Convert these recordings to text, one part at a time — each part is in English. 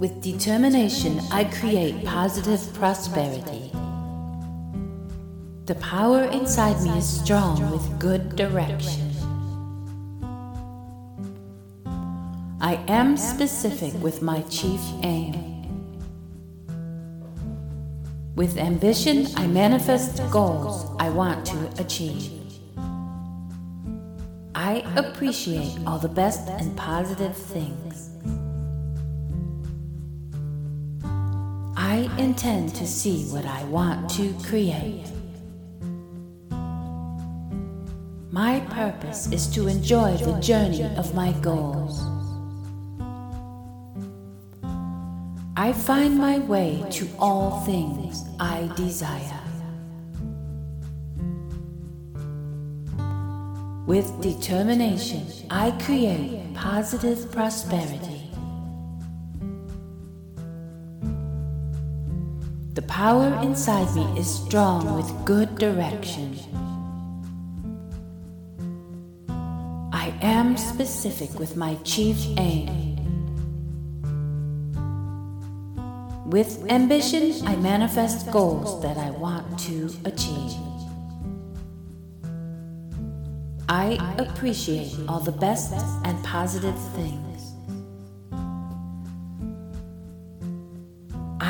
With determination, I create positive prosperity. The power inside me is strong with good direction. I am specific with my chief aim. With ambition, I manifest goals I want to achieve. I appreciate all the best and positive things. I intend to see what I want to create. My purpose is to enjoy the journey of my goals. I find my way to all things I desire. With determination, I create positive prosperity. The power inside me is strong with good direction. I am specific with my chief aim. With ambition, I manifest goals that I want to achieve. I appreciate all the best and positive things.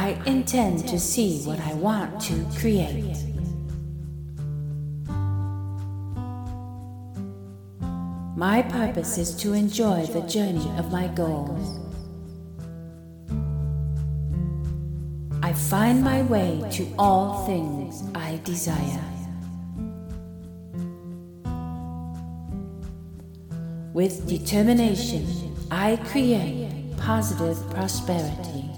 I intend to see what I want to create. My purpose is to enjoy the journey of my goals. I find my way to all things I desire. With determination, I create positive prosperity.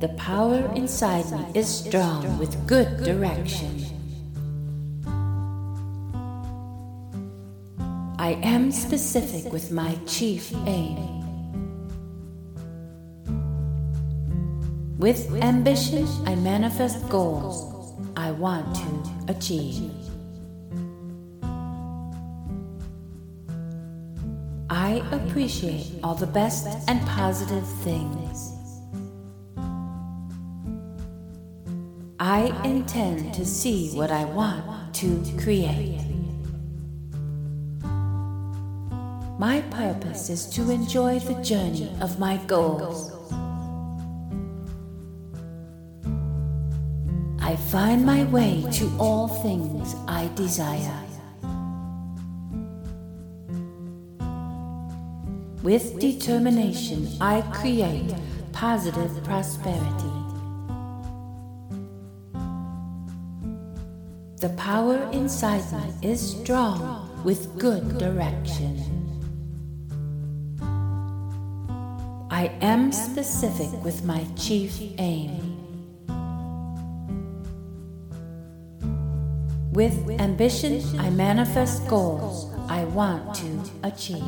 The power inside me is strong with good direction. I am specific with my chief aim. With ambition, I manifest goals I want to achieve. I appreciate all the best and positive things. I intend to see what I want to create. My purpose is to enjoy the journey of my goals. I find my way to all things I desire. With determination, I create positive prosperity. The power inside me is strong with good direction. I am specific with my chief aim. With ambition, I manifest goals I want to achieve.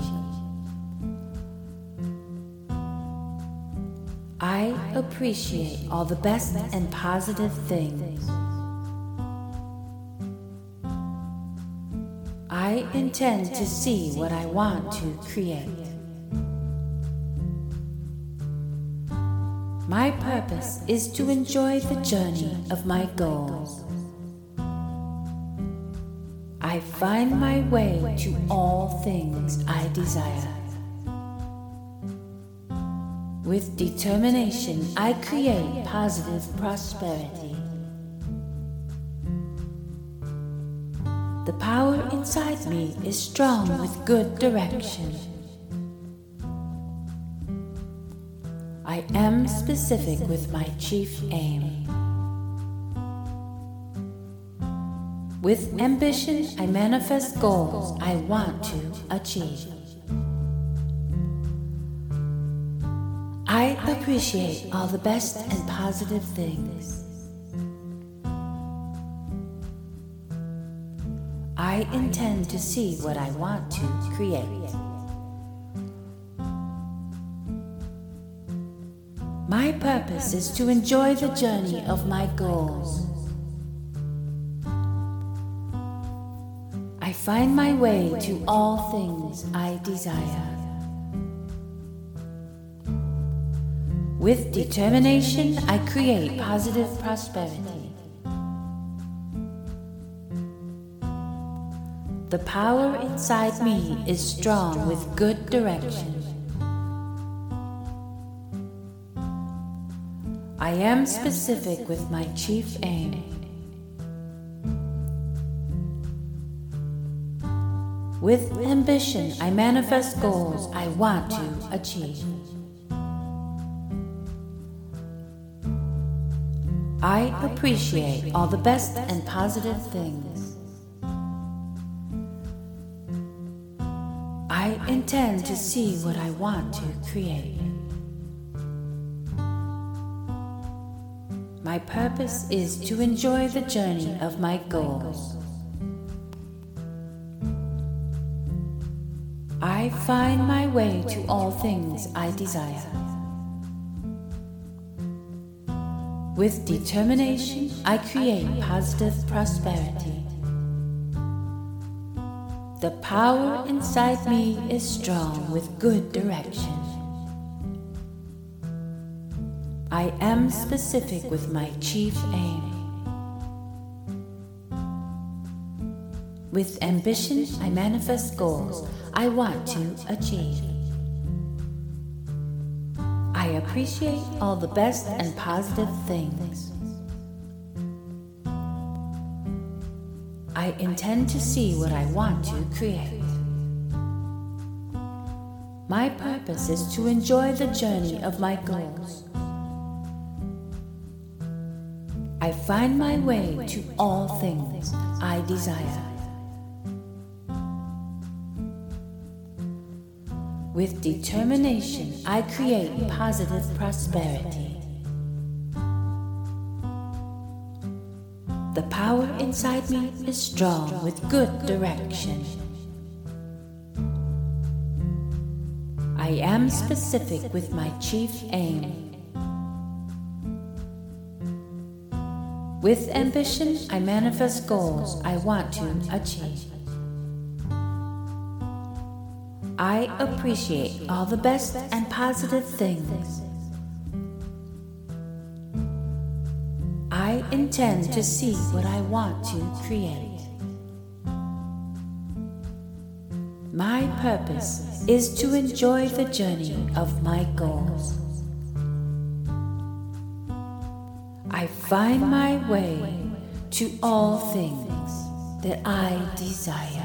I appreciate all the best and positive things. I intend to see what I want to create. My purpose is to enjoy the journey of my goals. I find my way to all things I desire. With determination, I create positive prosperity. The power inside me is strong with good direction. I am specific with my chief aim. With ambition, I manifest goals I want to achieve. I appreciate all the best and positive things. I intend to see what I want to create. My purpose is to enjoy the journey of my goals. I find my way to all things I desire. With determination, I create positive prosperity. The power inside me is strong with good direction. I am specific with my chief aim. With ambition, I manifest goals I want to achieve. I appreciate all the best and positive things. I intend to see what I want to create. My purpose is to enjoy the journey of my goals. I find my way to all things I desire. With determination, I create positive prosperity. The power inside me is strong with good direction. I am specific with my chief aim. With ambition, I manifest goals I want to achieve. I appreciate all the best and positive things. I intend to see what I want to create. My purpose is to enjoy the journey of my goals. I find my way to all things I desire. With determination, I create positive prosperity. Power inside me is strong with good direction. I am specific with my chief aim. With ambition, I manifest goals I want to achieve. I appreciate all the best and positive things. Intend to see what I want to create. My purpose is to enjoy the journey of my goals. I find my way to all things that I desire.